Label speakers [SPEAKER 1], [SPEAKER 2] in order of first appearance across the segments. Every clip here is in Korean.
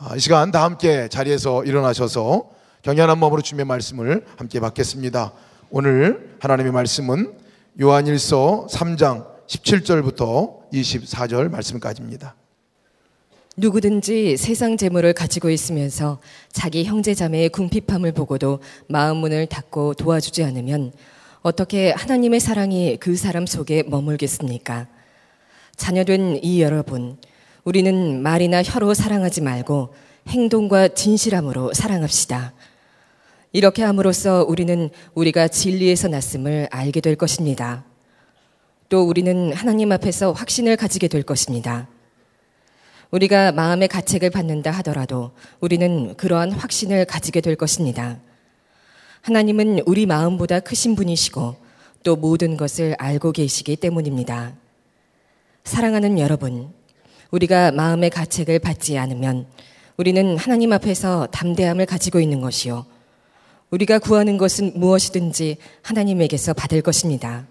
[SPEAKER 1] 아, 이 시간 다 함께 자리에서 일어나셔서 경연한 마음으로 주님의 말씀을 함께 받겠습니다. 오늘 하나님의 말씀은 요한일서 3장 17절부터 24절 말씀까지입니다.
[SPEAKER 2] 누구든지 세상 재물을 가지고 있으면서 자기 형제 자매의 궁핍함을 보고도 마음 문을 닫고 도와주지 않으면 어떻게 하나님의 사랑이 그 사람 속에 머물겠습니까? 자녀된 이 여러분, 우리는 말이나 혀로 사랑하지 말고 행동과 진실함으로 사랑합시다. 이렇게 함으로써 우리는 우리가 진리에서 났음을 알게 될 것입니다. 또 우리는 하나님 앞에서 확신을 가지게 될 것입니다. 우리가 마음의 가책을 받는다 하더라도 우리는 그러한 확신을 가지게 될 것입니다. 하나님은 우리 마음보다 크신 분이시고 또 모든 것을 알고 계시기 때문입니다. 사랑하는 여러분, 우리가 마음의 가책을 받지 않으면 우리는 하나님 앞에서 담대함을 가지고 있는 것이요. 우리가 구하는 것은 무엇이든지 하나님에게서 받을 것입니다.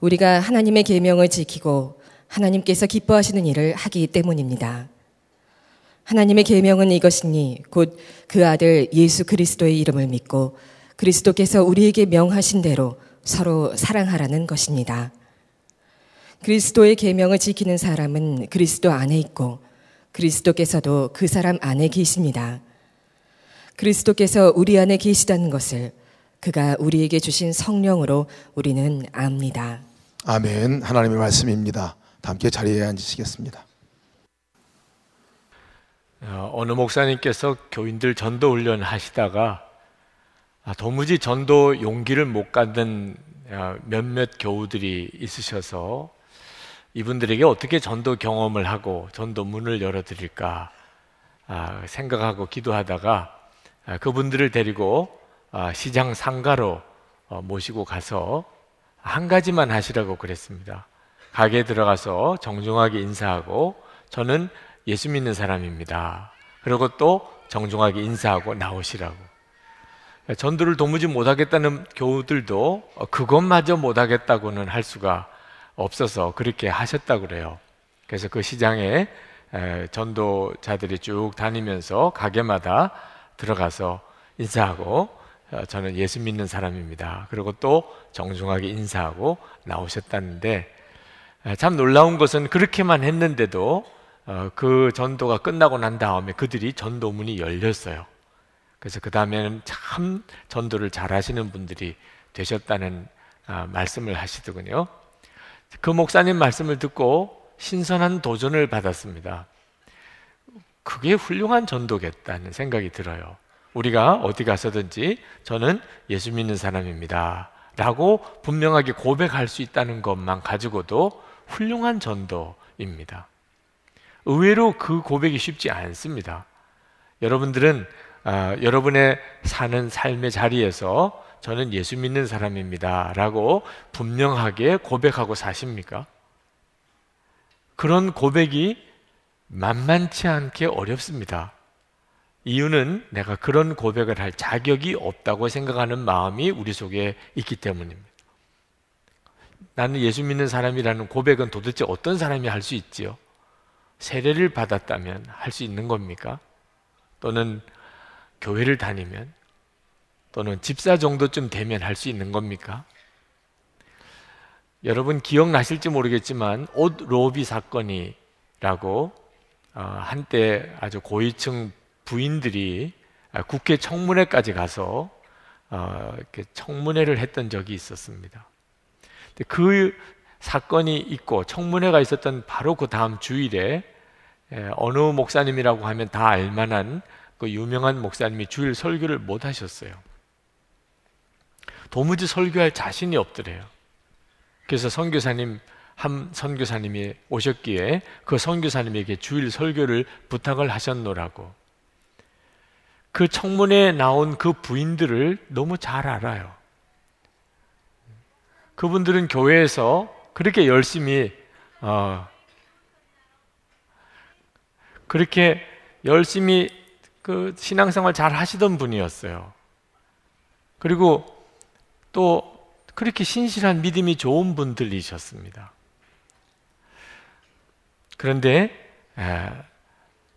[SPEAKER 2] 우리가 하나님의 계명을 지키고 하나님께서 기뻐하시는 일을 하기 때문입니다. 하나님의 계명은 이것이니 곧 그 아들 예수 그리스도의 이름을 믿고 그리스도께서 우리에게 명하신 대로 서로 사랑하라는 것입니다. 그리스도의 계명을 지키는 사람은 그리스도 안에 있고 그리스도께서도 그 사람 안에 계십니다. 그리스도께서 우리 안에 계시다는 것을 그가 우리에게 주신 성령으로 우리는 압니다.
[SPEAKER 1] 아멘. 하나님의 말씀입니다. 함께 자리에 앉으시겠습니다.
[SPEAKER 3] 어, 어느 목사님께서 교인들 전도 훈련 하시다가 아, 도무지 전도 용기를 못 갖는 어, 몇몇 교우들이 있으셔서 이분들에게 어떻게 전도 경험을 하고 전도 문을 열어드릴까 아, 생각하고 기도하다가 아, 그분들을 데리고 시장 상가로 어, 모시고 가서 한 가지만 하시라고 그랬습니다. 가게에 들어가서 정중하게 인사하고 저는 예수 믿는 사람입니다. 그리고 또 정중하게 인사하고 나오시라고. 전도를 도무지 못하겠다는 교우들도 그것마저 못하겠다고는 할 수가 없어서 그렇게 하셨다고 그래요. 그래서 그 시장에 전도자들이 쭉 다니면서 가게마다 들어가서 인사하고 어, 저는 예수 믿는 사람입니다. 그리고 또 정중하게 인사하고 나오셨다는데 참 놀라운 것은 그렇게만 했는데도 어, 그 전도가 끝나고 난 다음에 그들이 전도문이 열렸어요. 그래서 그 다음에는 참 전도를 잘 하시는 분들이 되셨다는 아, 말씀을 하시더군요. 그 목사님 말씀을 듣고 신선한 도전을 받았습니다. 그게 훌륭한 전도겠다는 생각이 들어요. 우리가 어디 가서든지 저는 예수 믿는 사람입니다. 라고 분명하게 고백할 수 있다는 것만 가지고도 훌륭한 전도입니다. 의외로 그 고백이 쉽지 않습니다. 여러분들은 아, 여러분의 사는 삶의 자리에서 저는 예수 믿는 사람입니다. 라고 분명하게 고백하고 사십니까? 그런 고백이 만만치 않게 어렵습니다. 이유는 내가 그런 고백을 할 자격이 없다고 생각하는 마음이 우리 속에 있기 때문입니다. 나는 예수 믿는 사람이라는 고백은 도대체 어떤 사람이 할 수 있지요? 세례를 받았다면 할 수 있는 겁니까? 또는 교회를 다니면 또는 집사 정도쯤 되면 할 수 있는 겁니까? 여러분 기억나실지 모르겠지만 옷 로비 사건이라고 어, 한때 아주 고위층 부인들이 국회 청문회까지 가서 어, 청문회를 했던 적이 있었습니다. 그 사건이 있고 청문회가 있었던 바로 그 다음 주일에 어느 목사님이라고 하면 다 알만한 그 유명한 목사님이 주일 설교를 못 하셨어요. 도무지 설교할 자신이 없더래요. 그래서 선교사님 한 선교사님이 오셨기에 그 선교사님에게 주일 설교를 부탁을 하셨노라고. 그 청문회에 나온 그 부인들을 너무 잘 알아요. 그분들은 교회에서 그렇게 열심히 어, 그렇게 열심히 그 신앙생활 잘 하시던 분이었어요. 그리고 또 그렇게 신실한 믿음이 좋은 분들이셨습니다. 그런데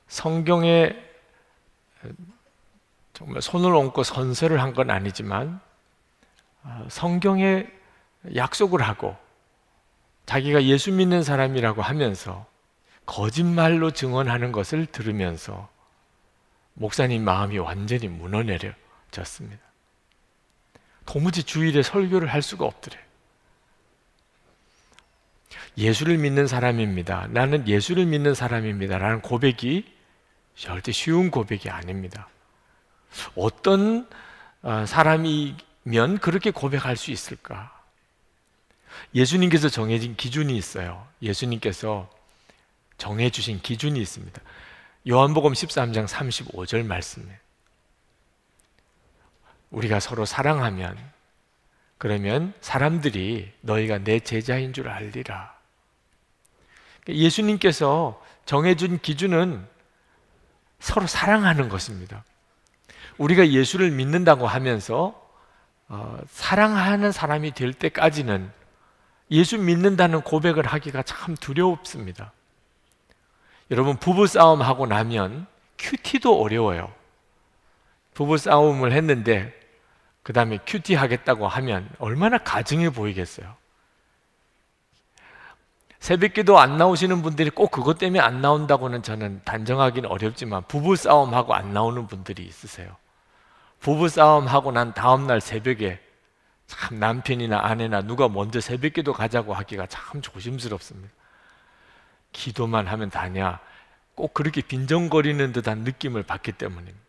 [SPEAKER 3] 성경에 정말 손을 얹고 선서를 한 건 아니지만 어, 성경에 약속을 하고 자기가 예수 믿는 사람이라고 하면서 거짓말로 증언하는 것을 들으면서 목사님 마음이 완전히 무너내려졌습니다. 도무지 주일에 설교를 할 수가 없더래. 예수를 믿는 사람입니다. 나는 예수를 믿는 사람입니다. 라는 고백이 절대 쉬운 고백이 아닙니다. 어떤 어, 사람이면 그렇게 고백할 수 있을까? 예수님께서 정해진 기준이 있어요. 예수님께서 정해주신 기준이 있습니다. 요한복음 13장 35절 말씀에 우리가 서로 사랑하면 그러면 사람들이 너희가 내 제자인 줄 알리라. 예수님께서 정해준 기준은 서로 사랑하는 것입니다. 우리가 예수를 믿는다고 하면서 어, 사랑하는 사람이 될 때까지는 예수 믿는다는 고백을 하기가 참 두렵습니다. 여러분 부부 싸움 하고 나면 큐티도 어려워요. 부부 싸움을 했는데 그 다음에 큐티 하겠다고 하면 얼마나 가증해 보이겠어요. 새벽기도 안 나오시는 분들이 꼭 그것 때문에 안 나온다고는 저는 단정하기는 어렵지만 부부 싸움하고 안 나오는 분들이 있으세요. 부부 싸움하고 난 다음 날 새벽에 참 남편이나 아내나 누가 먼저 새벽기도 가자고 하기가 참 조심스럽습니다. 기도만 하면 다냐? 꼭 그렇게 빈정거리는 듯한 느낌을 받기 때문입니다.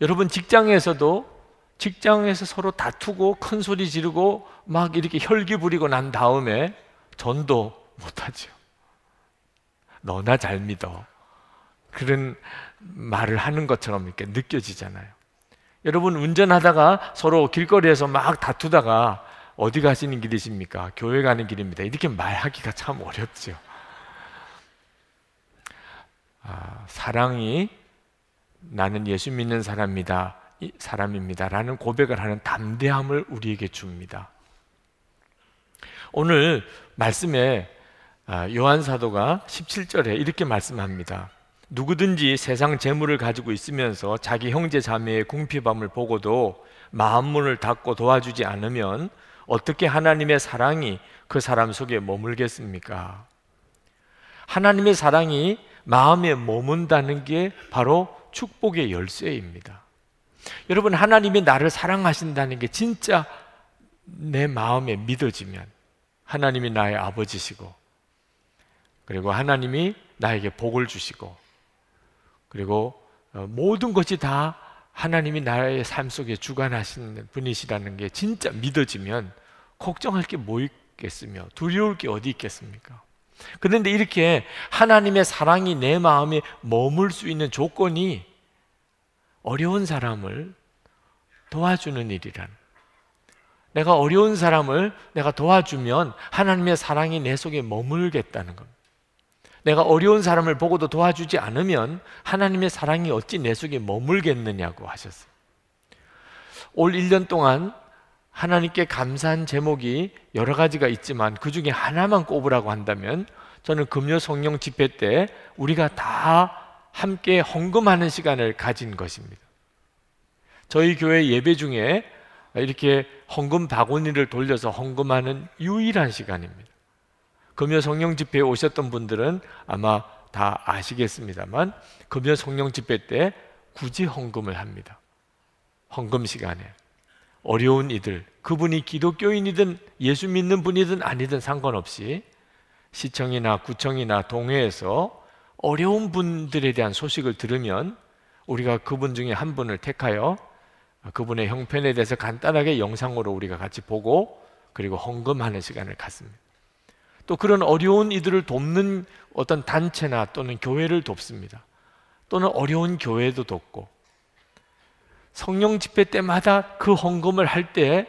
[SPEAKER 3] 여러분 직장에서도 직장에서 서로 다투고 큰 소리 지르고 막 이렇게 혈기 부리고 난 다음에 전도 못하죠. 너나 잘 믿어. 그런 말을 하는 것처럼 이렇게 느껴지잖아요. 여러분 운전하다가 서로 길거리에서 막 다투다가 어디 가시는 길이십니까? 교회 가는 길입니다. 이렇게 말하기가 참 어렵죠. 아, 사랑이 나는 예수 믿는 사람이다, 사람입니다라는 고백을 하는 담대함을 우리에게 줍니다. 오늘 말씀에 아, 요한 사도가 17절에 이렇게 말씀합니다. 누구든지 세상 재물을 가지고 있으면서 자기 형제 자매의 궁핍함을 보고도 마음 문을 닫고 도와주지 않으면 어떻게 하나님의 사랑이 그 사람 속에 머물겠습니까? 하나님의 사랑이 마음에 머문다는 게 바로 축복의 열쇠입니다. 여러분, 하나님이 나를 사랑하신다는 게 진짜 내 마음에 믿어지면 하나님이 나의 아버지시고, 그리고 하나님이 나에게 복을 주시고, 그리고 어, 모든 것이 다 하나님이 나의 삶 속에 주관하시는 분이시라는 게 진짜 믿어지면 걱정할 게 뭐 있겠으며 두려울 게 어디 있겠습니까? 그런데 이렇게 하나님의 사랑이 내 마음에 머물 수 있는 조건이 어려운 사람을 도와주는 일이란. 내가 어려운 사람을 내가 도와주면 하나님의 사랑이 내 속에 머물겠다는 겁니다. 내가 어려운 사람을 보고도 도와주지 않으면 하나님의 사랑이 어찌 내 속에 머물겠느냐고 하셨어요. 올 1년 동안 하나님께 감사한 제목이 여러 가지가 있지만 그 중에 하나만 꼽으라고 한다면 저는 금요 성령 집회 때 우리가 다 함께 헌금하는 시간을 가진 것입니다. 저희 교회 예배 중에 이렇게 헌금 바구니를 돌려서 헌금하는 유일한 시간입니다. 금요 성령 집회에 오셨던 분들은 아마 다 아시겠습니다만 금요 성령 집회 때 굳이 헌금을 합니다. 헌금 시간에. 어려운 이들, 그분이 기독교인이든 예수 믿는 분이든 아니든 상관없이 시청이나 구청이나 동회에서 어려운 분들에 대한 소식을 들으면 우리가 그분 중에 한 분을 택하여 그분의 형편에 대해서 간단하게 영상으로 우리가 같이 보고 그리고 헌금하는 시간을 갖습니다. 또 그런 어려운 이들을 돕는 어떤 단체나 또는 교회를 돕습니다. 또는 어려운 교회도 돕고 성령 집회 때마다 그 헌금을 할 때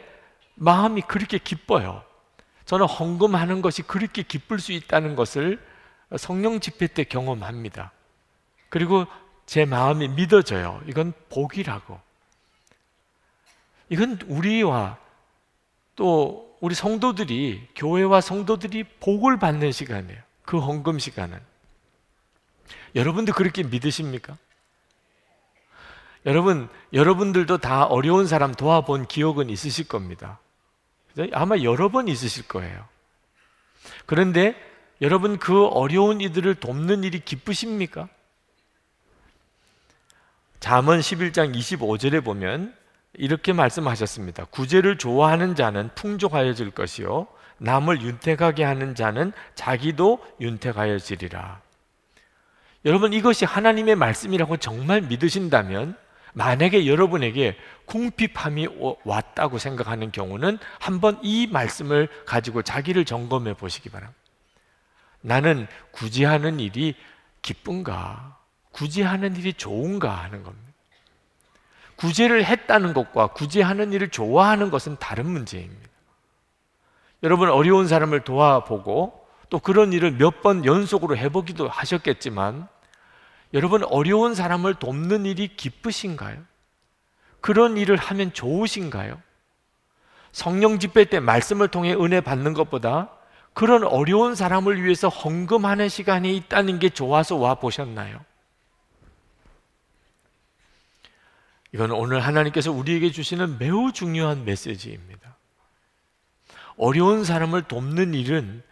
[SPEAKER 3] 마음이 그렇게 기뻐요. 저는 헌금하는 것이 그렇게 기쁠 수 있다는 것을 성령 집회 때 경험합니다. 그리고 제 마음이 믿어져요. 이건 복이라고. 이건 우리와 또 우리 성도들이 교회와 성도들이 복을 받는 시간이에요. 그 헌금 시간은. 여러분도 그렇게 믿으십니까? 여러분, 여러분들도 다 어려운 사람 도와본 기억은 있으실 겁니다. 아마 여러 번 있으실 거예요. 그런데 여러분 그 어려운 이들을 돕는 일이 기쁘십니까? 잠언 11장 25절에 보면 이렇게 말씀하셨습니다. 구제를 좋아하는 자는 풍족하여질 것이요 남을 윤택하게 하는 자는 자기도 윤택하여지리라. 여러분 이것이 하나님의 말씀이라고 정말 믿으신다면 만약에 여러분에게 궁핍함이 왔다고 생각하는 경우는 한번 이 말씀을 가지고 자기를 점검해 보시기 바랍니다. 나는 구제하는 일이 기쁜가? 구제하는 일이 좋은가 하는 겁니다. 구제를 했다는 것과 구제하는 일을 좋아하는 것은 다른 문제입니다. 여러분 어려운 사람을 도와보고 또 그런 일을 몇 번 연속으로 해보기도 하셨겠지만 여러분 어려운 사람을 돕는 일이 기쁘신가요? 그런 일을 하면 좋으신가요? 성령 집회 때 말씀을 통해 은혜 받는 것보다 그런 어려운 사람을 위해서 헌금하는 시간이 있다는 게 좋아서 와 보셨나요? 이건 오늘 하나님께서 우리에게 주시는 매우 중요한 메시지입니다. 어려운 사람을 돕는 일은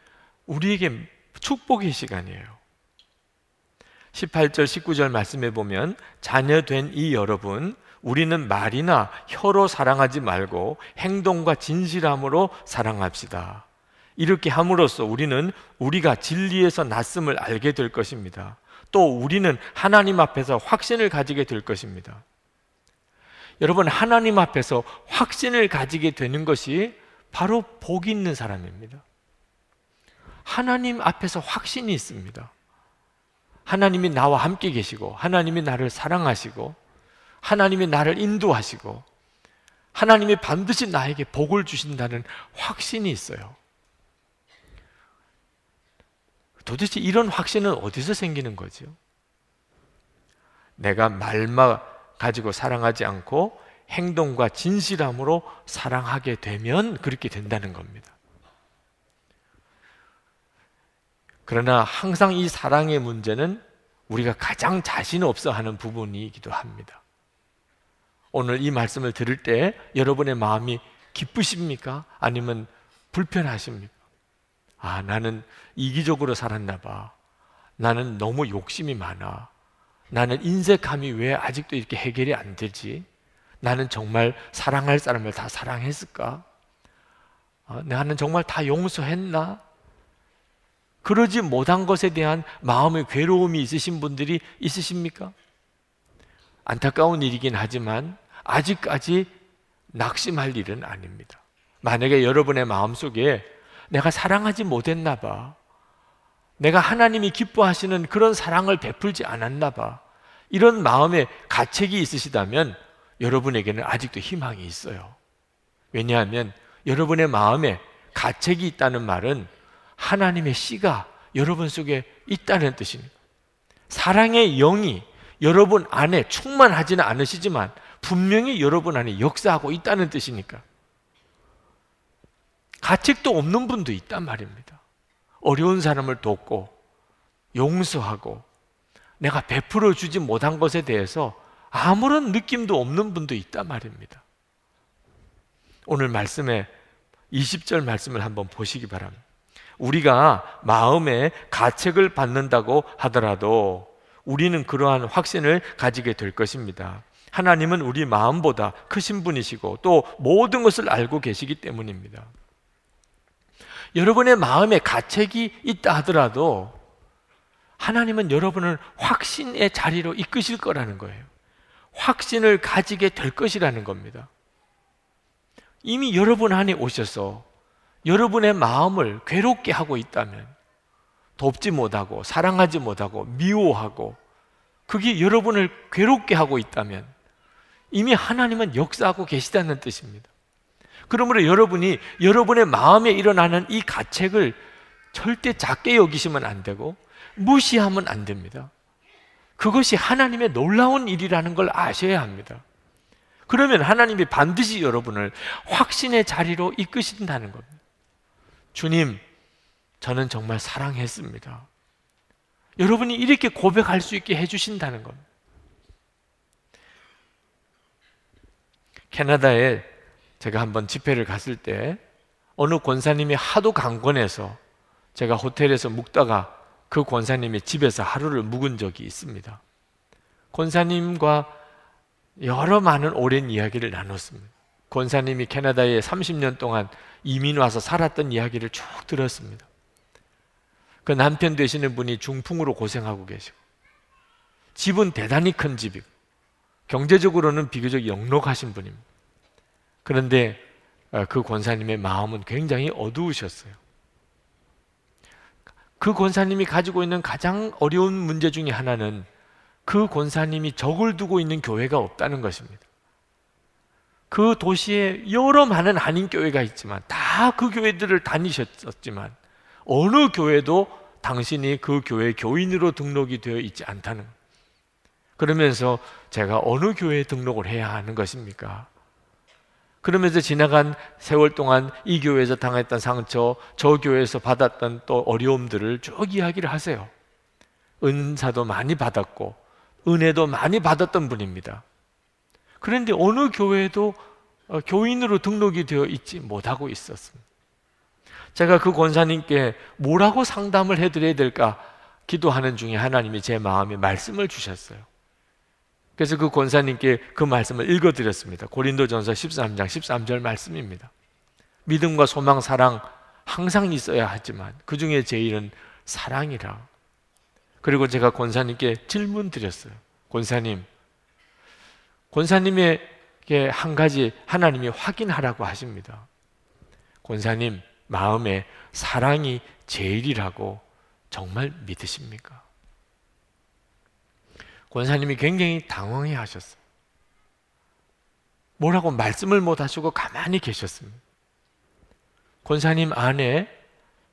[SPEAKER 3] 우리에게 축복의 시간이에요. 18절, 19절 말씀해 보면 자녀 된 이 여러분, 우리는 말이나 혀로 사랑하지 말고 행동과 진실함으로 사랑합시다. 이렇게 함으로써 우리는 우리가 진리에서 났음을 알게 될 것입니다. 또 우리는 하나님 앞에서 확신을 가지게 될 것입니다. 여러분, 하나님 앞에서 확신을 가지게 되는 것이 바로 복 있는 사람입니다. 하나님 앞에서 확신이 있습니다. 하나님이 나와 함께 계시고, 하나님이 나를 사랑하시고, 하나님이 나를 인도하시고, 하나님이 반드시 나에게 복을 주신다는 확신이 있어요. 도대체 이런 확신은 어디서 생기는 거죠? 내가 말만 가지고 사랑하지 않고 행동과 진실함으로 사랑하게 되면 그렇게 된다는 겁니다. 그러나 항상 이 사랑의 문제는 우리가 가장 자신 없어 하는 부분이기도 합니다. 오늘 이 말씀을 들을 때 여러분의 마음이 기쁘십니까? 아니면 불편하십니까? 아, 나는 이기적으로 살았나 봐. 나는 너무 욕심이 많아. 나는 인색함이 왜 아직도 이렇게 해결이 안 되지? 나는 정말 사랑할 사람을 다 사랑했을까? 어, 나는 정말 다 용서했나? 그러지 못한 것에 대한 마음의 괴로움이 있으신 분들이 있으십니까? 안타까운 일이긴 하지만 아직까지 낙심할 일은 아닙니다. 만약에 여러분의 마음 속에 내가 사랑하지 못했나 봐. 내가 하나님이 기뻐하시는 그런 사랑을 베풀지 않았나 봐. 이런 마음에 가책이 있으시다면 여러분에게는 아직도 희망이 있어요. 왜냐하면 여러분의 마음에 가책이 있다는 말은 하나님의 씨가 여러분 속에 있다는 뜻입니다. 사랑의 영이 여러분 안에 충만하지는 않으시지만 분명히 여러분 안에 역사하고 있다는 뜻이니까. 가책도 없는 분도 있단 말입니다. 어려운 사람을 돕고 용서하고 내가 베풀어 주지 못한 것에 대해서 아무런 느낌도 없는 분도 있단 말입니다. 오늘 말씀에 20절 말씀을 한번 보시기 바랍니다. 우리가 마음에 가책을 받는다고 하더라도 우리는 그러한 확신을 가지게 될 것입니다. 하나님은 우리 마음보다 크신 분이시고 또 모든 것을 알고 계시기 때문입니다. 여러분의 마음에 가책이 있다 하더라도 하나님은 여러분을 확신의 자리로 이끄실 거라는 거예요. 확신을 가지게 될 것이라는 겁니다. 이미 여러분 안에 오셔서 여러분의 마음을 괴롭게 하고 있다면 돕지 못하고 사랑하지 못하고 미워하고 그게 여러분을 괴롭게 하고 있다면 이미 하나님은 역사하고 계시다는 뜻입니다. 그러므로 여러분이 여러분의 마음에 일어나는 이 가책을 절대 작게 여기시면 안 되고 무시하면 안 됩니다. 그것이 하나님의 놀라운 일이라는 걸 아셔야 합니다. 그러면 하나님이 반드시 여러분을 확신의 자리로 이끄신다는 겁니다. 주님, 저는 정말 사랑했습니다. 여러분이 이렇게 고백할 수 있게 해주신다는 겁니다. 캐나다에 제가 한번 집회를 갔을 때 어느 권사님이 하도 강권해서 제가 호텔에서 묵다가 그 권사님의 집에서 하루를 묵은 적이 있습니다. 권사님과 여러 많은 오랜 이야기를 나눴습니다. 권사님이 캐나다에 30년 동안 이민 와서 살았던 이야기를 쭉 들었습니다. 그 남편 되시는 분이 중풍으로 고생하고 계시고 집은 대단히 큰 집이고 경제적으로는 비교적 영록하신 분입니다. 그런데 어, 그 권사님의 마음은 굉장히 어두우셨어요. 그 권사님이 가지고 있는 가장 어려운 문제 중에 하나는 그 권사님이 적을 두고 있는 교회가 없다는 것입니다. 그 도시에 여러 많은 한인 교회가 있지만 다 그 교회들을 다니셨었지만 어느 교회도 당신이 그 교회 교인으로 등록이 되어 있지 않다는 그러면서 제가 어느 교회에 등록을 해야 하는 것입니까? 그러면서 지나간 세월 동안 이 교회에서 당했던 상처, 저 교회에서 받았던 또 어려움들을 쭉 이야기를 하세요. 은사도 많이 받았고 은혜도 많이 받았던 분입니다. 그런데 어느 교회에도 어, 교인으로 등록이 되어 있지 못하고 있었습니다. 제가 그 권사님께 뭐라고 상담을 해드려야 될까 기도하는 중에 하나님이 제 마음에 말씀을 주셨어요. 그래서 그 권사님께 그 말씀을 읽어드렸습니다. 고린도전서 13장 13절 말씀입니다. 믿음과 소망, 사랑 항상 있어야 하지만 그 중에 제일은 사랑이라. 그리고 제가 권사님께 질문 드렸어요. 권사님, 권사님에게 한 가지 하나님이 확인하라고 하십니다. 권사님, 마음에 사랑이 제일이라고 정말 믿으십니까? 권사님이 굉장히 당황해 하셨어요. 뭐라고 말씀을 못 하시고 가만히 계셨습니다. 권사님 안에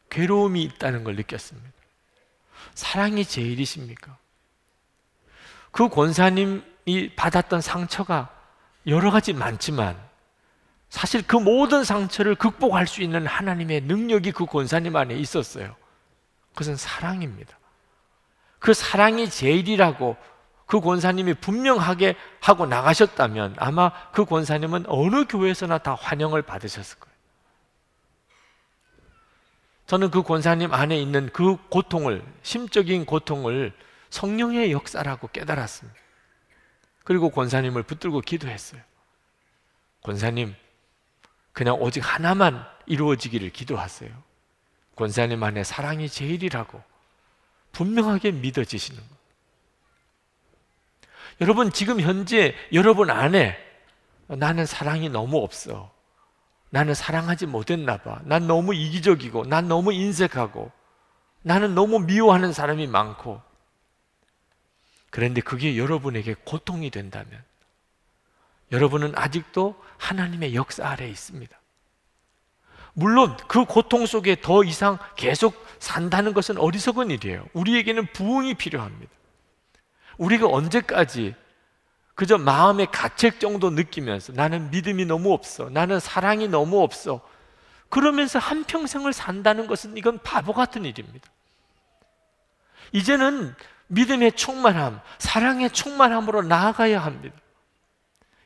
[SPEAKER 3] 괴로움이 있다는 걸 느꼈습니다. 사랑이 제일이십니까? 그 권사님이 받았던 상처가 여러 가지 많지만 사실 그 모든 상처를 극복할 수 있는 하나님의 능력이 그 권사님 안에 있었어요. 그것은 사랑입니다. 그 사랑이 제일이라고 그 권사님이 분명하게 하고 나가셨다면 아마 그 권사님은 어느 교회에서나 다 환영을 받으셨을 거예요. 저는 그 권사님 안에 있는 그 고통을, 심적인 고통을 성령의 역사라고 깨달았습니다. 그리고 권사님을 붙들고 기도했어요. 권사님, 그냥 오직 하나만 이루어지기를 기도하세요. 권사님 안에 사랑이 제일이라고 분명하게 믿어지시는 것. 여러분, 지금 현재 여러분 안에 나는 사랑이 너무 없어. 나는 사랑하지 못했나 봐. 난 너무 이기적이고, 난 너무 인색하고, 나는 너무 미워하는 사람이 많고. 그런데 그게 여러분에게 고통이 된다면, 여러분은 아직도 하나님의 역사 아래에 있습니다. 물론 그 고통 속에 더 이상 계속 산다는 것은 어리석은 일이에요. 우리에게는 부흥이 필요합니다. 우리가 언제까지 그저 마음의 가책 정도 느끼면서 나는 믿음이 너무 없어. 나는 사랑이 너무 없어. 그러면서 한평생을 산다는 것은 이건 바보 같은 일입니다. 이제는 믿음의 충만함, 사랑의 충만함으로 나아가야 합니다.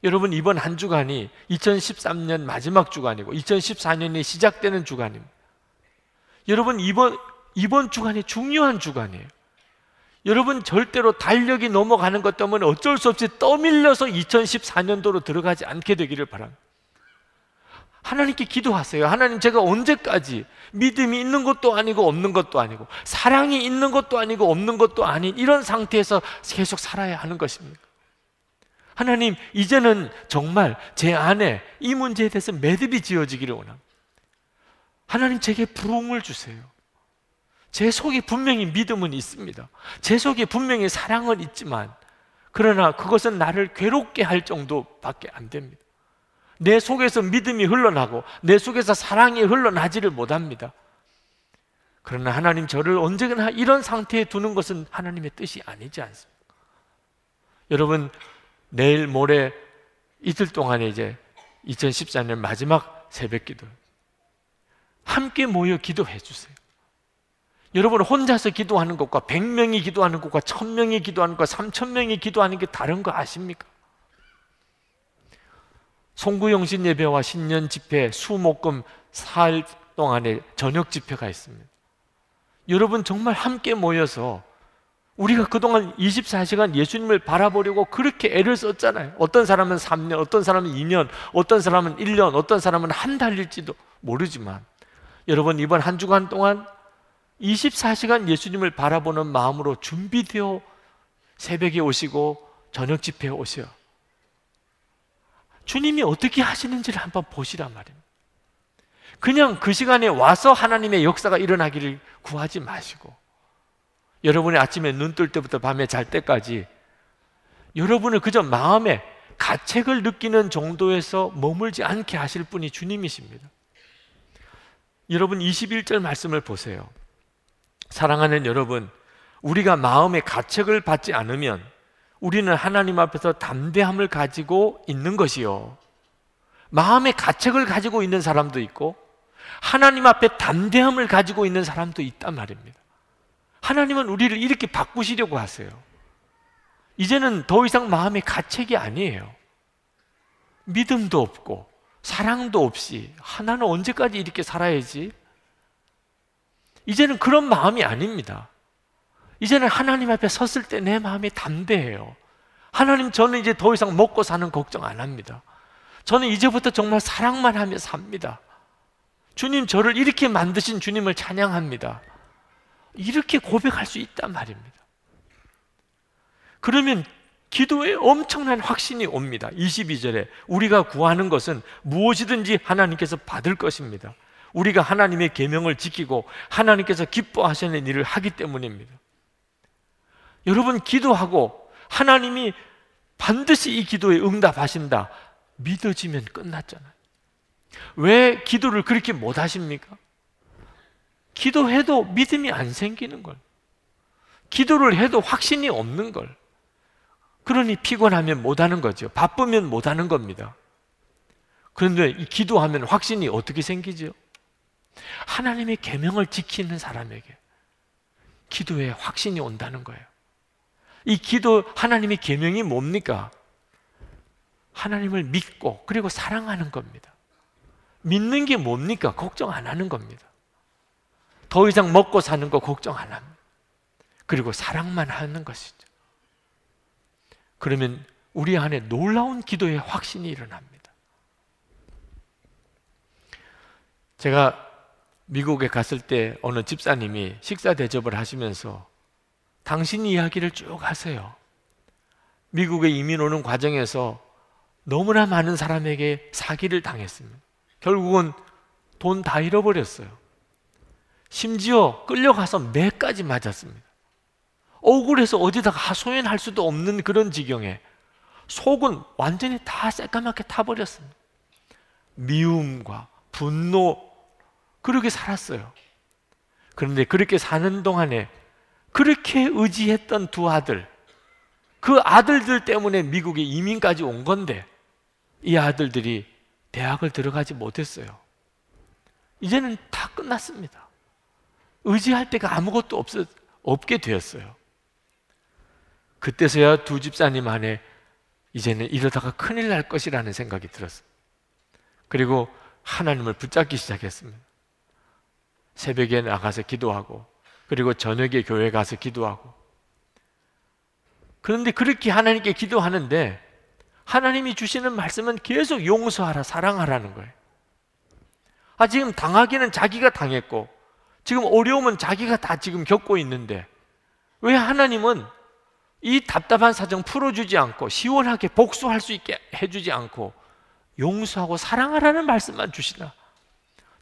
[SPEAKER 3] 여러분, 이번 한 주간이 2013년 마지막 주간이고 2014년이 시작되는 주간입니다. 여러분, 이번, 이번 주간이 중요한 주간이에요. 여러분 절대로 달력이 넘어가는 것 때문에 어쩔 수 없이 떠밀려서 2014년도로 들어가지 않게 되기를 바랍니다. 하나님께 기도하세요. 하나님 제가 언제까지 믿음이 있는 것도 아니고 없는 것도 아니고 사랑이 있는 것도 아니고 없는 것도 아닌 이런 상태에서 계속 살아야 하는 것입니까? 하나님 이제는 정말 제 안에 이 문제에 대해서 매듭이 지어지기를 원합니다. 하나님 제게 부흥을 주세요. 제 속에 분명히 믿음은 있습니다. 제 속에 분명히 사랑은 있지만 그러나 그것은 나를 괴롭게 할 정도밖에 안 됩니다. 내 속에서 믿음이 흘러나고 내 속에서 사랑이 흘러나지를 못합니다. 그러나 하나님 저를 언제나 이런 상태에 두는 것은 하나님의 뜻이 아니지 않습니까? 여러분 내일 모레 이틀 동안에 이제 2014년 마지막 새벽 기도 함께 모여 기도해 주세요. 여러분 혼자서 기도하는 것과 100명이 기도하는 것과 1000명이 기도하는 것과 3000명이 기도하는 게 다른 거 아십니까? 송구영신 예배와 신년 집회, 수목금 사흘 동안의 저녁 집회가 있습니다. 여러분 정말 함께 모여서 우리가 그동안 24시간 예수님을 바라보려고 그렇게 애를 썼잖아요. 어떤 사람은 3년, 어떤 사람은 2년, 어떤 사람은 1년, 어떤 사람은 한 달일지도 모르지만 여러분 이번 한 주간 동안 24시간 예수님을 바라보는 마음으로 준비되어 새벽에 오시고 저녁 집회에 오세요. 주님이 어떻게 하시는지를 한번 보시란 말입니다. 그냥 그 시간에 와서 하나님의 역사가 일어나기를 구하지 마시고 여러분이 아침에 눈 뜰 때부터 밤에 잘 때까지 여러분을 그저 마음에 가책을 느끼는 정도에서 머물지 않게 하실 분이 주님이십니다. 여러분 21절 말씀을 보세요. 사랑하는 여러분, 우리가 마음에 가책을 받지 않으면 우리는 하나님 앞에서 담대함을 가지고 있는 것이요. 마음에 가책을 가지고 있는 사람도 있고 하나님 앞에 담대함을 가지고 있는 사람도 있단 말입니다. 하나님은 우리를 이렇게 바꾸시려고 하세요. 이제는 더 이상 마음의 가책이 아니에요. 믿음도 없고 사랑도 없이 하나는 언제까지 이렇게 살아야지? 이제는 그런 마음이 아닙니다. 이제는 하나님 앞에 섰을 때 내 마음이 담대해요. 하나님, 저는 이제 더 이상 먹고 사는 걱정 안 합니다. 저는 이제부터 정말 사랑만 하며 삽니다. 주님, 저를 이렇게 만드신 주님을 찬양합니다. 이렇게 고백할 수 있단 말입니다. 그러면 기도에 엄청난 확신이 옵니다. 22절에 우리가 구하는 것은 무엇이든지 하나님께서 받을 것입니다. 우리가 하나님의 계명을 지키고 하나님께서 기뻐하시는 일을 하기 때문입니다. 여러분 기도하고 하나님이 반드시 이 기도에 응답하신다. 믿어지면 끝났잖아요. 왜 기도를 그렇게 못 하십니까? 기도해도 믿음이 안 생기는 걸. 기도를 해도 확신이 없는 걸. 그러니 피곤하면 못 하는 거죠. 바쁘면 못 하는 겁니다. 그런데 이 기도하면 확신이 어떻게 생기죠? 하나님의 계명을 지키는 사람에게 기도에 확신이 온다는 거예요. 이 기도 하나님의 계명이 뭡니까? 하나님을 믿고 그리고 사랑하는 겁니다. 믿는 게 뭡니까? 걱정 안 하는 겁니다. 더 이상 먹고 사는 거 걱정 안 합니다. 그리고 사랑만 하는 것이죠. 그러면 우리 안에 놀라운 기도의 확신이 일어납니다. 제가 미국에 갔을 때 어느 집사님이 식사 대접을 하시면서 당신 이야기를 쭉 하세요. 미국에 이민 오는 과정에서 너무나 많은 사람에게 사기를 당했습니다. 결국은 돈 다 잃어버렸어요. 심지어 끌려가서 매까지 맞았습니다. 억울해서 어디다가 하소연할 수도 없는 그런 지경에 속은 완전히 다 새까맣게 타버렸습니다. 미움과 분노, 그렇게 살았어요. 그런데 그렇게 사는 동안에 그렇게 의지했던 두 아들, 그 아들들 때문에 미국에 이민까지 온 건데 이 아들들이 대학을 들어가지 못했어요. 이제는 다 끝났습니다. 의지할 데가 아무것도 없, 없게 되었어요. 그때서야 두 집사님 안에 이제는 이러다가 큰일 날 것이라는 생각이 들었어요. 그리고 하나님을 붙잡기 시작했습니다. 새벽에 나가서 기도하고 그리고 저녁에 교회 가서 기도하고 그런데 그렇게 하나님께 기도하는데 하나님이 주시는 말씀은 계속 용서하라, 사랑하라는 거예요. 아, 지금 당하기는 자기가 당했고, 지금 어려움은 자기가 다 지금 겪고 있는데, 왜 하나님은 이 답답한 사정 풀어주지 않고, 시원하게 복수할 수 있게 해주지 않고, 용서하고 사랑하라는 말씀만 주시나?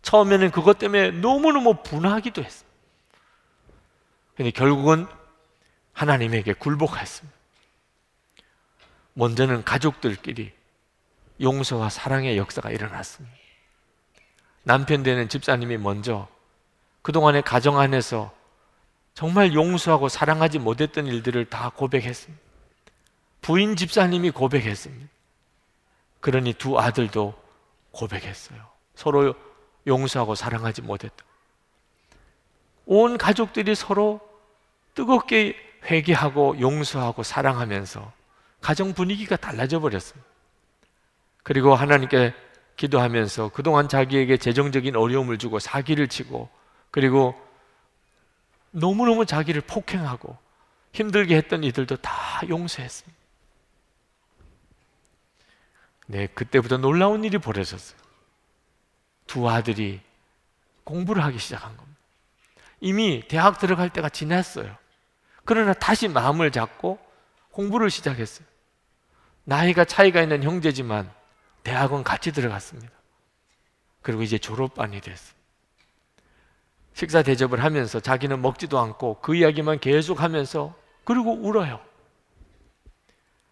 [SPEAKER 3] 처음에는 그것 때문에 너무너무 분하기도 했어요. 근데 결국은 하나님에게 굴복했습니다. 먼저는 가족들끼리 용서와 사랑의 역사가 일어났습니다. 남편 되는 집사님이 먼저 그동안의 가정 안에서 정말 용서하고 사랑하지 못했던 일들을 다 고백했습니다. 부인 집사님이 고백했습니다. 그러니 두 아들도 고백했어요. 서로 용서하고 사랑하지 못했다. 온 가족들이 서로 뜨겁게 회개하고 용서하고 사랑하면서 가정 분위기가 달라져 버렸어요. 그리고 하나님께 기도하면서 그동안 자기에게 재정적인 어려움을 주고 사기를 치고 그리고 너무너무 자기를 폭행하고 힘들게 했던 이들도 다 용서했습니다. 네, 그때부터 놀라운 일이 벌어졌어요. 두 아들이 공부를 하기 시작한 겁니다. 이미 대학 들어갈 때가 지났어요. 그러나 다시 마음을 잡고 공부를 시작했어요. 나이가 차이가 있는 형제지만 대학은 같이 들어갔습니다. 그리고 이제 졸업반이 됐어. 식사 대접을 하면서 자기는 먹지도 않고 그 이야기만 계속 하면서 그리고 울어요.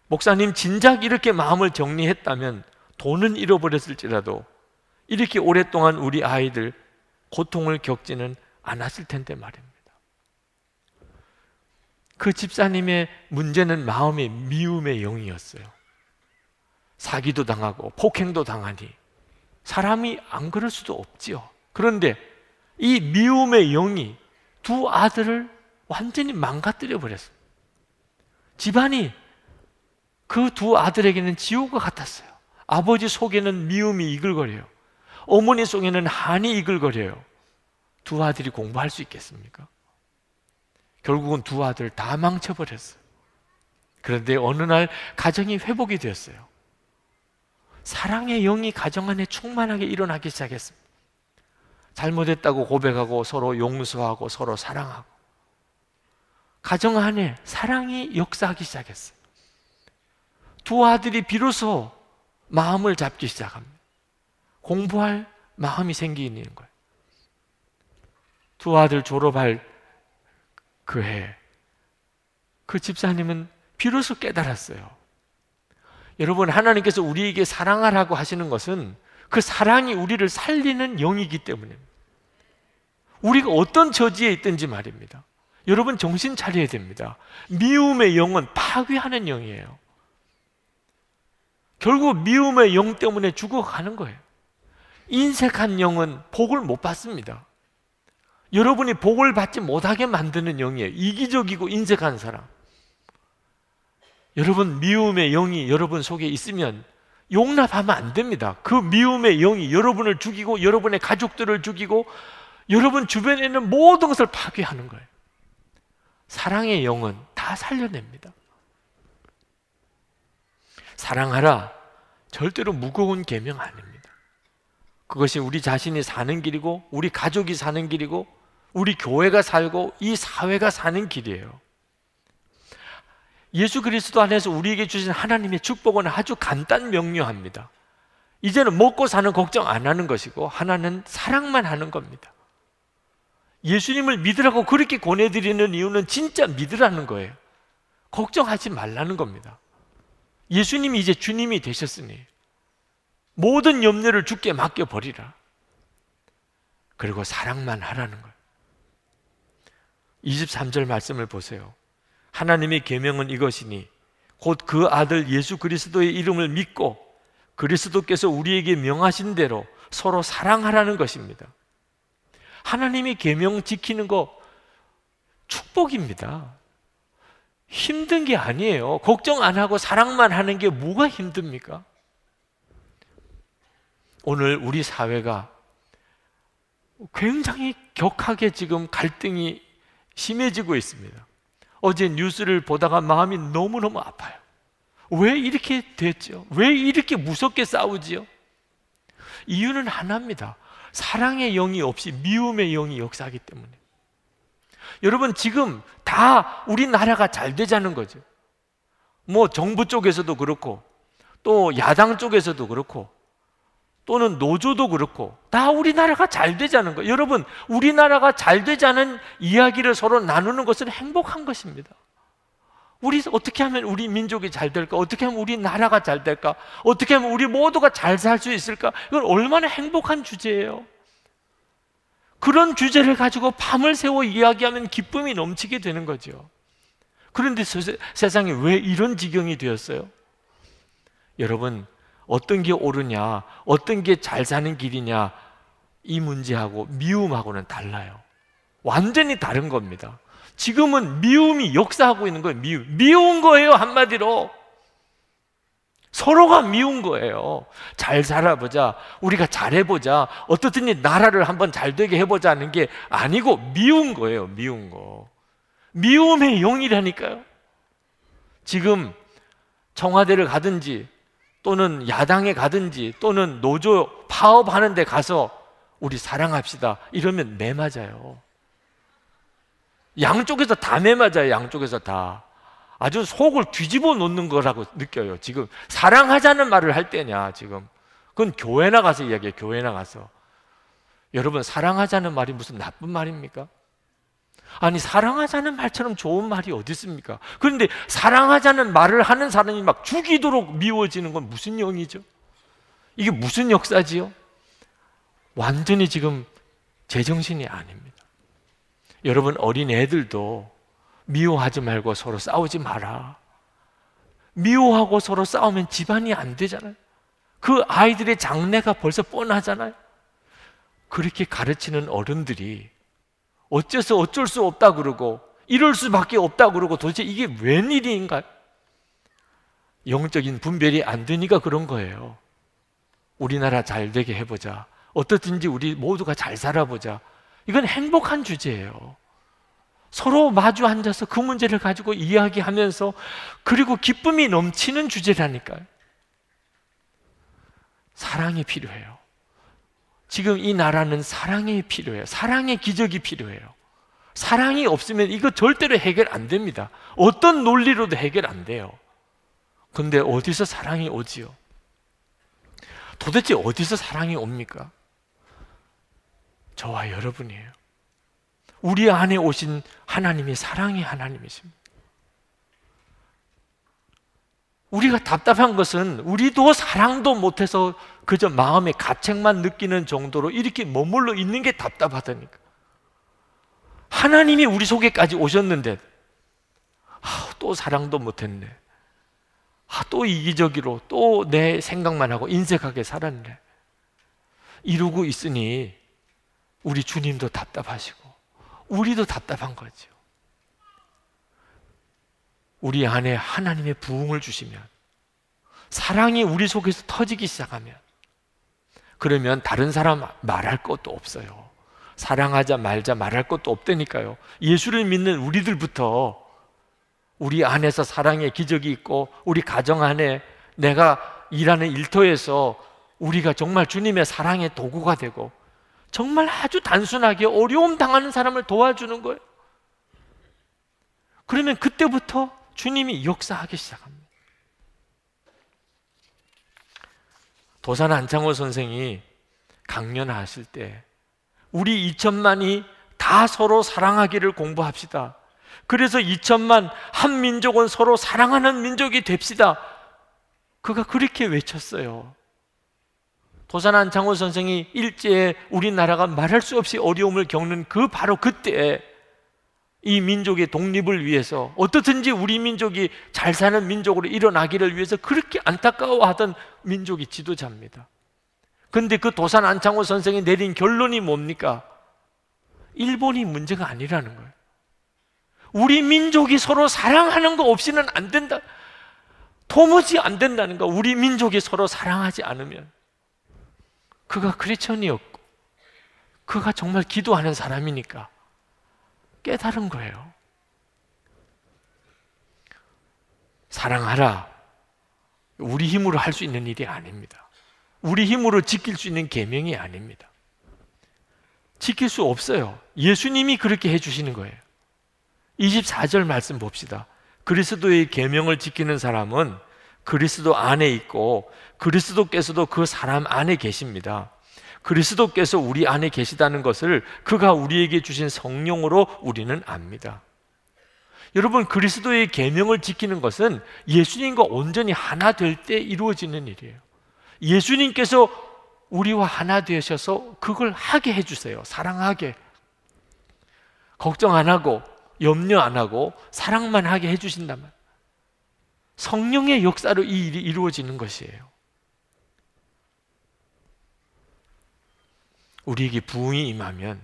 [SPEAKER 3] 목사님 진작 이렇게 마음을 정리했다면 돈은 잃어버렸을지라도 이렇게 오랫동안 우리 아이들 고통을 겪지는 않았을 텐데 말입니다. 그 집사님의 문제는 마음의 미움의 영이었어요. 사기도 당하고 폭행도 당하니 사람이 안 그럴 수도 없지요. 그런데 이 미움의 영이 두 아들을 완전히 망가뜨려 버렸어요. 집안이 그 두 아들에게는 지옥과 같았어요. 아버지 속에는 미움이 이글거려요. 어머니 속에는 한이 이글거려요. 두 아들이 공부할 수 있겠습니까? 결국은 두 아들 다 망쳐버렸어요. 그런데 어느 날 가정이 회복이 되었어요. 사랑의 영이 가정 안에 충만하게 일어나기 시작했습니다. 잘못했다고 고백하고 서로 용서하고 서로 사랑하고 가정 안에 사랑이 역사하기 시작했어요. 두 아들이 비로소 마음을 잡기 시작합니다. 공부할 마음이 생기는 거예요. 두 아들 졸업할 그 해, 그 집사님은 비로소 깨달았어요. 여러분, 하나님께서 우리에게 사랑하라고 하시는 것은 그 사랑이 우리를 살리는 영이기 때문입니다. 우리가 어떤 처지에 있든지 말입니다. 여러분, 정신 차려야 됩니다. 미움의 영은 파괴하는 영이에요. 결국 미움의 영 때문에 죽어가는 거예요. 인색한 영은 복을 못 받습니다. 여러분이 복을 받지 못하게 만드는 영이에요. 이기적이고 인색한 사람. 여러분 미움의 영이 여러분 속에 있으면 용납하면 안 됩니다. 그 미움의 영이 여러분을 죽이고 여러분의 가족들을 죽이고 여러분 주변에 있는 모든 것을 파괴하는 거예요. 사랑의 영은 다 살려냅니다. 사랑하라 절대로 무거운 계명 아닙니다. 그것이 우리 자신이 사는 길이고 우리 가족이 사는 길이고 우리 교회가 살고 이 사회가 사는 길이에요. 예수 그리스도 안에서 우리에게 주신 하나님의 축복은 아주 간단 명료합니다. 이제는 먹고 사는 걱정 안 하는 것이고 하나는 사랑만 하는 겁니다. 예수님을 믿으라고 그렇게 권해드리는 이유는 진짜 믿으라는 거예요. 걱정하지 말라는 겁니다. 예수님이 이제 주님이 되셨으니 모든 염려를 주께 맡겨버리라. 그리고 사랑만 하라는 거예요. 23절 말씀을 보세요. 하나님의 계명은 이것이니 곧 그 아들 예수 그리스도의 이름을 믿고 그리스도께서 우리에게 명하신 대로 서로 사랑하라는 것입니다. 하나님의 계명 지키는 거 축복입니다. 힘든 게 아니에요. 걱정 안 하고 사랑만 하는 게 뭐가 힘듭니까? 오늘 우리 사회가 굉장히 격하게 지금 갈등이 심해지고 있습니다. 어제 뉴스를 보다가 마음이 너무너무 아파요. 왜 이렇게 됐죠? 왜 이렇게 무섭게 싸우지요? 이유는 하나입니다. 사랑의 영이 없이 미움의 영이 역사하기 때문에. 여러분, 지금 다 우리나라가 잘 되자는 거죠. 뭐, 정부 쪽에서도 그렇고, 또 야당 쪽에서도 그렇고, 또는 노조도 그렇고 다 우리나라가 잘 되자는 거예요. 여러분, 우리나라가 잘 되자는 이야기를 서로 나누는 것은 행복한 것입니다. 우리 어떻게 하면 우리 민족이 잘 될까? 어떻게 하면 우리 나라가 잘 될까? 어떻게 하면 우리 모두가 잘 살 수 있을까? 이건 얼마나 행복한 주제예요. 그런 주제를 가지고 밤을 새워 이야기하면 기쁨이 넘치게 되는 거죠. 그런데 세상에 왜 이런 지경이 되었어요? 여러분, 어떤 게 옳으냐, 어떤 게 잘 사는 길이냐, 이 문제하고 미움하고는 달라요. 완전히 다른 겁니다. 지금은 미움이 역사하고 있는 거예요. 미움. 미운 거예요, 한마디로. 서로가 미운 거예요. 잘 살아보자. 우리가 잘해보자. 어떻든지 나라를 한번 잘 되게 해보자 하는 게 아니고 미운 거예요. 미운 거. 미움의 영이라니까요. 지금 청와대를 가든지 또는 야당에 가든지 또는 노조 파업하는 데 가서 우리 사랑합시다. 이러면 매 맞아요. 양쪽에서 다 매 맞아요. 양쪽에서 다. 아주 속을 뒤집어 놓는 거라고 느껴요. 지금 사랑하자는 말을 할 때냐, 지금. 그건 교회 나가서 이야기해요. 교회 나가서. 여러분, 사랑하자는 말이 무슨 나쁜 말입니까? 아니, 사랑하자는 말처럼 좋은 말이 어디 있습니까? 그런데 사랑하자는 말을 하는 사람이 막 죽이도록 미워지는 건 무슨 영이죠? 이게 무슨 역사지요? 완전히 지금 제정신이 아닙니다. 여러분, 어린 애들도 미워하지 말고 서로 싸우지 마라. 미워하고 서로 싸우면 집안이 안 되잖아요. 그 아이들의 장래가 벌써 뻔하잖아요. 그렇게 가르치는 어른들이 어째서 어쩔 수 없다 그러고 이럴 수밖에 없다 그러고 도대체 이게 웬일인가요? 영적인 분별이 안 되니까 그런 거예요. 우리나라 잘 되게 해보자. 어떻든지 우리 모두가 잘 살아보자. 이건 행복한 주제예요. 서로 마주 앉아서 그 문제를 가지고 이야기하면서 그리고 기쁨이 넘치는 주제라니까요. 사랑이 필요해요. 지금 이 나라는 사랑이 필요해요. 사랑의 기적이 필요해요. 사랑이 없으면 이거 절대로 해결 안 됩니다. 어떤 논리로도 해결 안 돼요. 근데 어디서 사랑이 오지요? 도대체 어디서 사랑이 옵니까? 저와 여러분이에요. 우리 안에 오신 하나님이 사랑의 하나님이십니다. 우리가 답답한 것은 우리도 사랑도 못해서 그저 마음의 가책만 느끼는 정도로 이렇게 머물러 있는 게 답답하다니까. 하나님이 우리 속에까지 오셨는데, 아, 또 사랑도 못했네. 아, 또 이기적으로, 또 내 생각만 하고 인색하게 살았네. 이루고 있으니 우리 주님도 답답하시고, 우리도 답답한 거죠. 우리 안에 하나님의 부흥을 주시면 사랑이 우리 속에서 터지기 시작하면 그러면 다른 사람 말할 것도 없어요. 사랑하자 말자 말할 것도 없다니까요. 예수를 믿는 우리들부터 우리 안에서 사랑의 기적이 있고 우리 가정 안에 내가 일하는 일터에서 우리가 정말 주님의 사랑의 도구가 되고 정말 아주 단순하게 어려움 당하는 사람을 도와주는 거예요. 그러면 그때부터 주님이 역사하기 시작합니다. 도산 안창호 선생이 강연하실 때 우리 2천만이 다 서로 사랑하기를 공부합시다. 그래서 2천만 한 민족은 서로 사랑하는 민족이 됩시다. 그가 그렇게 외쳤어요. 도산 안창호 선생이 일제에 우리나라가 말할 수 없이 어려움을 겪는 그 바로 그때 이 민족의 독립을 위해서 어떻든지 우리 민족이 잘 사는 민족으로 일어나기를 위해서 그렇게 안타까워하던 민족이 지도자입니다. 근데 그 도산 안창호 선생이 내린 결론이 뭡니까? 일본이 문제가 아니라는 거예요. 우리 민족이 서로 사랑하는 거 없이는 안 된다. 도무지 안 된다는 거. 우리 민족이 서로 사랑하지 않으면. 그가 크리스천이었고 그가 정말 기도하는 사람이니까 깨달은 거예요. 사랑하라. 우리 힘으로 할 수 있는 일이 아닙니다. 우리 힘으로 지킬 수 있는 계명이 아닙니다. 지킬 수 없어요. 예수님이 그렇게 해 주시는 거예요. 24절 말씀 봅시다. 그리스도의 계명을 지키는 사람은 그리스도 안에 있고 그리스도께서도 그 사람 안에 계십니다. 그리스도께서 우리 안에 계시다는 것을 그가 우리에게 주신 성령으로 우리는 압니다. 여러분 그리스도의 계명을 지키는 것은 예수님과 온전히 하나 될 때 이루어지는 일이에요. 예수님께서 우리와 하나 되셔서 그걸 하게 해 주세요. 사랑하게. 걱정 안 하고 염려 안 하고 사랑만 하게 해 주신다면 성령의 역사로 이 일이 이루어지는 것이에요. 우리에게 부흥이 임하면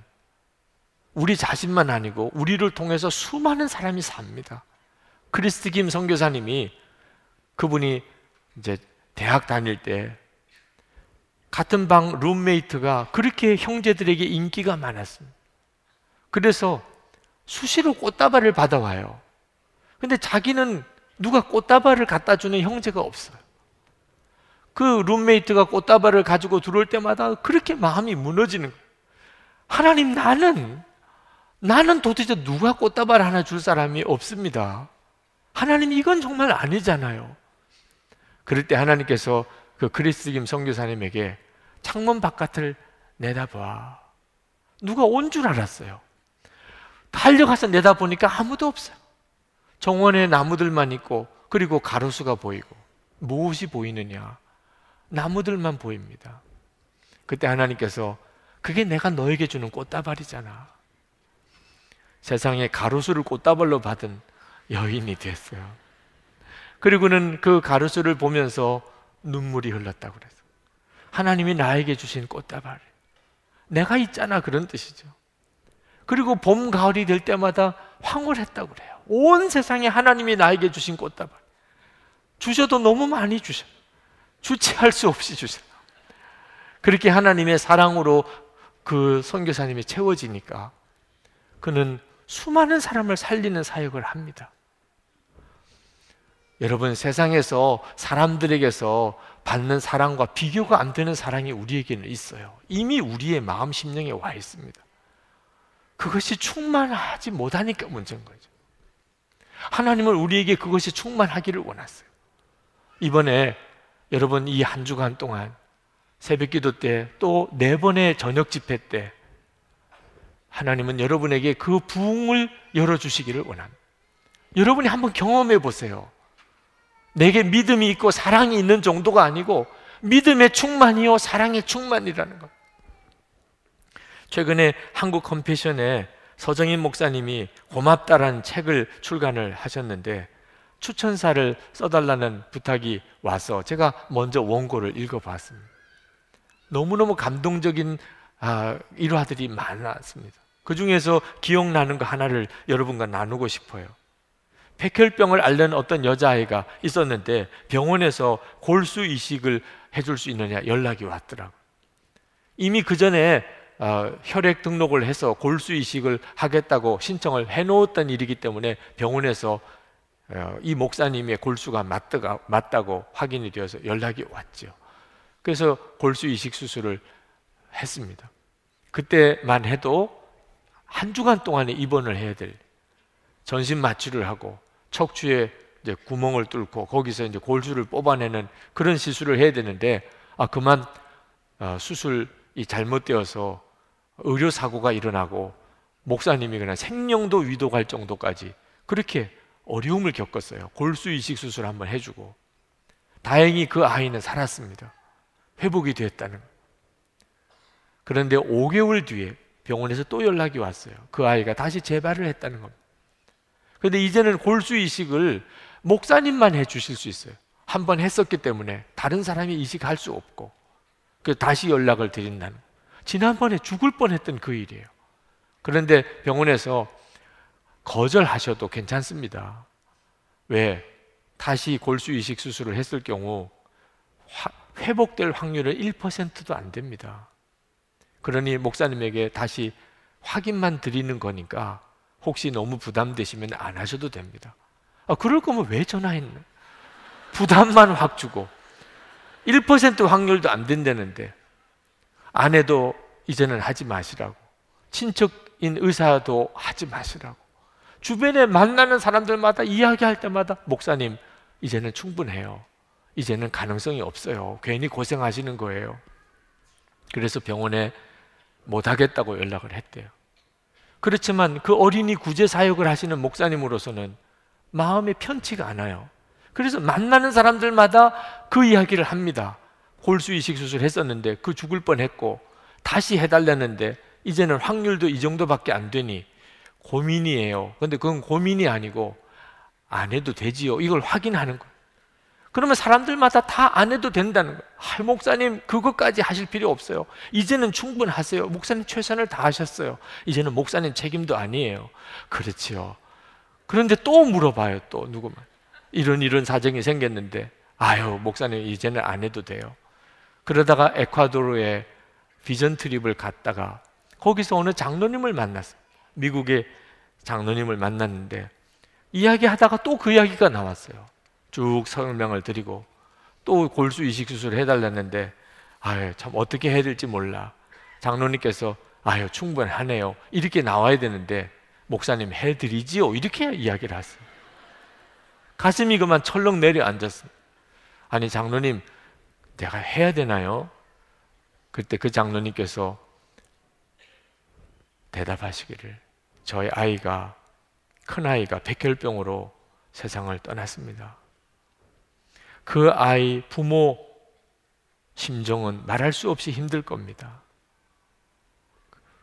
[SPEAKER 3] 우리 자신만 아니고 우리를 통해서 수많은 사람이 삽니다. 크리스트 김 선교사님이 그분이 이제 대학 다닐 때 같은 방 룸메이트가 그렇게 형제들에게 인기가 많았습니다. 그래서 수시로 꽃다발을 받아와요. 근데 자기는 누가 꽃다발을 갖다 주는 형제가 없어요. 그 룸메이트가 꽃다발을 가지고 들어올 때마다 그렇게 마음이 무너지는 거예요. 하나님 나는 나는 도대체 누가 꽃다발 하나 줄 사람이 없습니다. 하나님 이건 정말 아니잖아요. 그럴 때 하나님께서 그 그리스 김 선교사님에게 창문 바깥을 내다봐. 누가 온 줄 알았어요. 달려가서 내다보니까 아무도 없어요. 정원에 나무들만 있고 그리고 가로수가 보이고 무엇이 보이느냐? 나무들만 보입니다. 그때 하나님께서 그게 내가 너에게 주는 꽃다발이잖아. 세상에 가로수를 꽃다발로 받은 여인이 됐어요. 그리고는 그 가로수를 보면서 눈물이 흘렀다고 그랬어요. 하나님이 나에게 주신 꽃다발. 내가 있잖아. 그런 뜻이죠. 그리고 봄, 가을이 될 때마다 황홀했다고 그래요. 온 세상에 하나님이 나에게 주신 꽃다발. 주셔도 너무 많이 주셔. 주체할 수 없이 주셔. 그렇게 하나님의 사랑으로 그 선교사님이 채워지니까 그는 수많은 사람을 살리는 사역을 합니다. 여러분 세상에서 사람들에게서 받는 사랑과 비교가 안 되는 사랑이 우리에게는 있어요. 이미 우리의 마음 심령에 와 있습니다. 그것이 충만하지 못하니까 문제인 거죠. 하나님은 우리에게 그것이 충만하기를 원했어요. 이번에 여러분 이 한 주간 동안 새벽 기도 때 또 네 번의 저녁 집회 때 하나님은 여러분에게 그 부흥을 열어 주시기를 원합니다. 여러분이 한번 경험해 보세요. 내게 믿음이 있고 사랑이 있는 정도가 아니고 믿음의 충만이요 사랑의 충만이라는 것. 최근에 한국 컴패션에 서정인 목사님이 고맙다라는 책을 출간을 하셨는데 추천사를 써달라는 부탁이 와서 제가 먼저 원고를 읽어봤습니다. 너무너무 감동적인 아, 일화들이 많았습니다. 그 중에서 기억나는 거 하나를 여러분과 나누고 싶어요. 백혈병을 앓는 어떤 여자아이가 있었는데 병원에서 골수 이식을 해줄 수 있느냐 연락이 왔더라고요. 이미 그 전에 어, 혈액 등록을 해서 골수 이식을 하겠다고 신청을 해놓았던 일이기 때문에 병원에서 어, 이 목사님의 골수가 맞다가, 맞다고 확인이 되어서 연락이 왔죠. 그래서 골수 이식 수술을 했습니다. 그때만 해도 한 주간 동안에 입원을 해야 될 전신 마취를 하고 척추에 이제 구멍을 뚫고 거기서 이제 골수를 뽑아내는 그런 시술을 해야 되는데 아 그만 어, 수술이 잘못되어서 의료 사고가 일어나고 목사님이 그냥 생명도 위독할 정도까지 그렇게 어려움을 겪었어요. 골수 이식 수술 한번 해주고 다행히 그 아이는 살았습니다. 회복이 됐다는. 그런데 5개월 뒤에 병원에서 또 연락이 왔어요. 그 아이가 다시 재발을 했다는 겁니다. 그런데 이제는 골수 이식을 목사님만 해 주실 수 있어요. 한 번 했었기 때문에 다른 사람이 이식할 수 없고 그 다시 연락을 드린다는 지난번에 죽을 뻔했던 그 일이에요. 그런데 병원에서 거절하셔도 괜찮습니다. 왜? 다시 골수 이식 수술을 했을 경우 회복될 확률은 1%도 안 됩니다. 그러니 목사님에게 다시 확인만 드리는 거니까 혹시 너무 부담되시면 안 하셔도 됩니다. 아, 그럴 거면 왜 전화했나? 부담만 확 주고 1% 확률도 안 된다는데 안 해도 이제는 하지 마시라고 친척인 의사도 하지 마시라고 주변에 만나는 사람들마다 이야기할 때마다 목사님 이제는 충분해요. 이제는 가능성이 없어요. 괜히 고생하시는 거예요. 그래서 병원에 못 하겠다고 연락을 했대요. 그렇지만 그 어린이 구제 사역을 하시는 목사님으로서는 마음이 편치가 않아요. 그래서 만나는 사람들마다 그 이야기를 합니다. 골수 이식 수술 했었는데 그 죽을 뻔했고 다시 해달라는데 이제는 확률도 이 정도밖에 안 되니 고민이에요. 근데 그건 고민이 아니고 안 해도 되지요. 이걸 확인하는 거예요. 그러면 사람들마다 다 안 해도 된다는 거예요. 아, 목사님, 그것까지 하실 필요 없어요. 이제는 충분하세요. 목사님 최선을 다하셨어요. 이제는 목사님 책임도 아니에요. 그렇지요. 그런데 또 물어봐요, 또 누구만. 이런 이런 사정이 생겼는데, 아유, 목사님 이제는 안 해도 돼요. 그러다가 에콰도르에 비전 트립을 갔다가 거기서 어느 장로님을 만났어요. 미국의 장로님을 만났는데 이야기하다가 또 그 이야기가 나왔어요. 쭉 설명을 드리고 또 골수 이식 수술을 해달랐는데 아유 참 어떻게 해야 될지 몰라. 장로님께서 아유 충분하네요. 이렇게 나와야 되는데 목사님 해드리지요. 이렇게 이야기를 하세요. 가슴이 그만 철렁 내려앉았습니다. 아니 장로님 내가 해야 되나요? 그때 그 장로님께서 대답하시기를 저희 아이가 큰 아이가 백혈병으로 세상을 떠났습니다. 그 아이 부모 심정은 말할 수 없이 힘들 겁니다.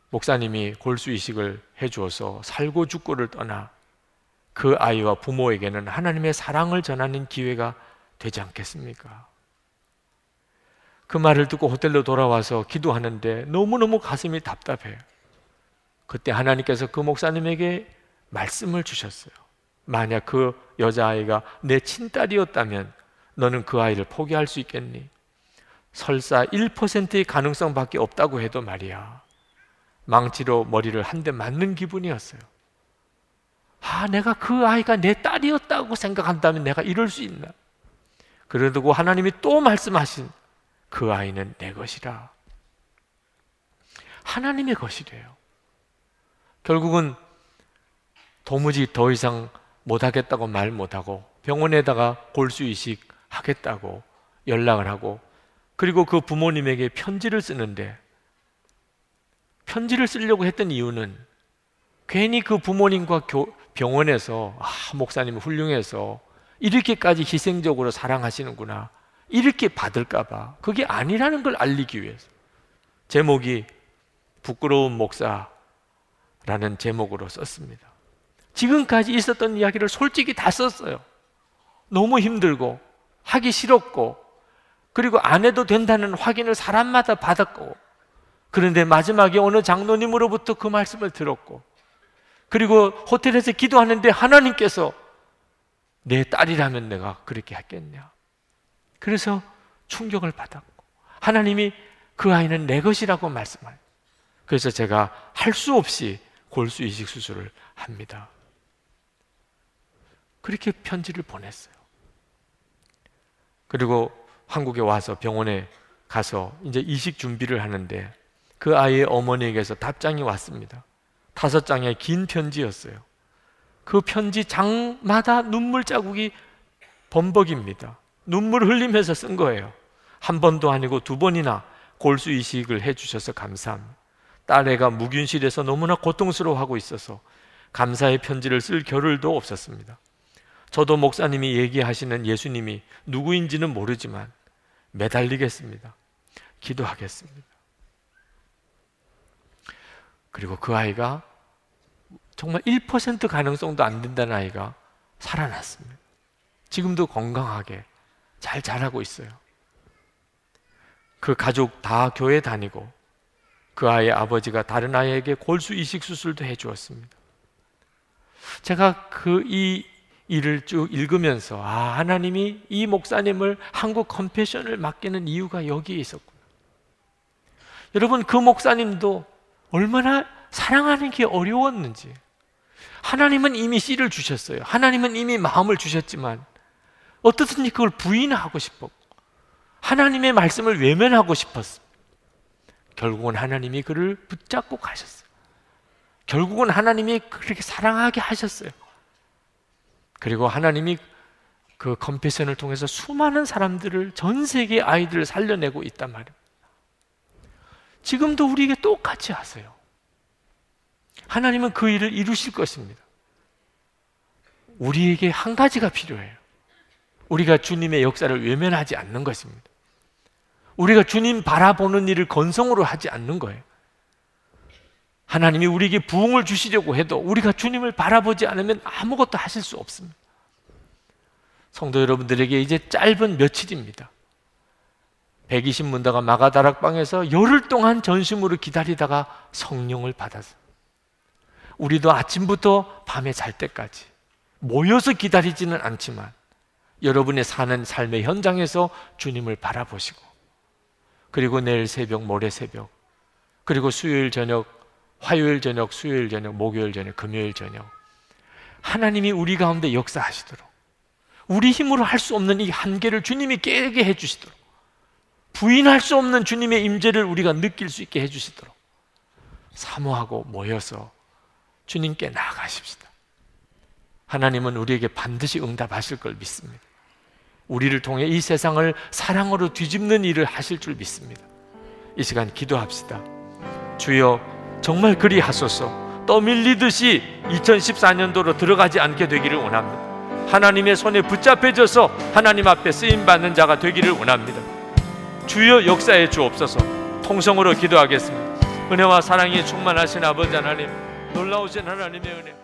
[SPEAKER 3] 목사님이 골수 이식을 해 주어서 살고 죽고를 떠나 그 아이와 부모에게는 하나님의 사랑을 전하는 기회가 되지 않겠습니까? 그 말을 듣고 호텔로 돌아와서 기도하는데 너무너무 가슴이 답답해요. 그때 하나님께서 그 목사님에게 말씀을 주셨어요. 만약 그 여자아이가 내 친딸이었다면 너는 그 아이를 포기할 수 있겠니? 설사 1%의 가능성밖에 없다고 해도 말이야. 망치로 머리를 한 대 맞는 기분이었어요. 아, 내가 그 아이가 내 딸이었다고 생각한다면 내가 이럴 수 있나? 그러고 하나님이 또 말씀하신 그 아이는 내 것이라. 하나님의 것이래요. 결국은 도무지 더 이상 못하겠다고 말 못하고 병원에다가 골수 이식 하겠다고 연락을 하고 그리고 그 부모님에게 편지를 쓰는데 편지를 쓰려고 했던 이유는 괜히 그 부모님과 교, 병원에서 아, 목사님 훌륭해서 이렇게까지 희생적으로 사랑하시는구나 이렇게 받을까봐 그게 아니라는 걸 알리기 위해서 제목이 부끄러운 목사 라는 제목으로 썼습니다. 지금까지 있었던 이야기를 솔직히 다 썼어요. 너무 힘들고 하기 싫었고 그리고 안 해도 된다는 확인을 사람마다 받았고 그런데 마지막에 어느 장로님으로부터 그 말씀을 들었고 그리고 호텔에서 기도하는데 하나님께서 내 딸이라면 내가 그렇게 했겠냐 그래서 충격을 받았고 하나님이 그 아이는 내 것이라고 말씀하요 그래서 제가 할 수 없이 골수 이식 수술을 합니다. 그렇게 편지를 보냈어요. 그리고 한국에 와서 병원에 가서 이제 이식 준비를 하는데 그 아이의 어머니에게서 답장이 왔습니다. 다섯 장의 긴 편지였어요. 그 편지 장마다 눈물 자국이 범벅입니다. 눈물 흘리면서 쓴 거예요. 한 번도 아니고 두 번이나 골수 이식을 해주셔서 감사합니다. 딸애가 무균실에서 너무나 고통스러워하고 있어서 감사의 편지를 쓸 겨를도 없었습니다. 저도 목사님이 얘기하시는 예수님이 누구인지는 모르지만 매달리겠습니다. 기도하겠습니다. 그리고 그 아이가 정말 1% 가능성도 안 된다는 아이가 살아났습니다. 지금도 건강하게 잘 자라고 있어요. 그 가족 다 교회 다니고 그 아이의 아버지가 다른 아이에게 골수 이식 수술도 해 주었습니다. 제가 그 이 일을 쭉 읽으면서 아, 하나님이 이 목사님을 한국 컴패션을 맡기는 이유가 여기에 있었구나. 여러분 그 목사님도 얼마나 사랑하는 게 어려웠는지 하나님은 이미 씨를 주셨어요. 하나님은 이미 마음을 주셨지만 어떻든지 그걸 부인하고 싶었고 하나님의 말씀을 외면하고 싶었습니다. 결국은 하나님이 그를 붙잡고 가셨어요. 결국은 하나님이 그렇게 사랑하게 하셨어요. 그리고 하나님이 그 컴패션을 통해서 수많은 사람들을 전 세계 아이들을 살려내고 있단 말입니다. 지금도 우리에게 똑같이 하세요. 하나님은 그 일을 이루실 것입니다. 우리에게 한 가지가 필요해요. 우리가 주님의 역사를 외면하지 않는 것입니다. 우리가 주님 바라보는 일을 건성으로 하지 않는 거예요. 하나님이 우리에게 부흥을 주시려고 해도 우리가 주님을 바라보지 않으면 아무것도 하실 수 없습니다. 성도 여러분들에게 이제 짧은 며칠입니다. 120문다가 마가다락방에서 열흘 동안 전심으로 기다리다가 성령을 받았어. 우리도 아침부터 밤에 잘 때까지 모여서 기다리지는 않지만 여러분의 사는 삶의 현장에서 주님을 바라보시고 그리고 내일 새벽, 모레 새벽, 그리고 수요일 저녁, 화요일 저녁, 수요일 저녁, 목요일 저녁, 금요일 저녁 하나님이 우리 가운데 역사하시도록 우리 힘으로 할 수 없는 이 한계를 주님이 깨게 해 주시도록 부인할 수 없는 주님의 임재를 우리가 느낄 수 있게 해 주시도록 사모하고 모여서 주님께 나아가십시다. 하나님은 우리에게 반드시 응답하실 걸 믿습니다. 우리를 통해 이 세상을 사랑으로 뒤집는 일을 하실 줄 믿습니다. 이 시간 기도합시다. 주여 정말 그리 하소서 떠밀리듯이 2014년도로 들어가지 않게 되기를 원합니다. 하나님의 손에 붙잡혀져서 하나님 앞에 쓰임 받는 자가 되기를 원합니다. 주여 역사해 주옵소서. 통성으로 기도하겠습니다. 은혜와 사랑이 충만하신 아버지 하나님, 놀라우신 하나님의 은혜.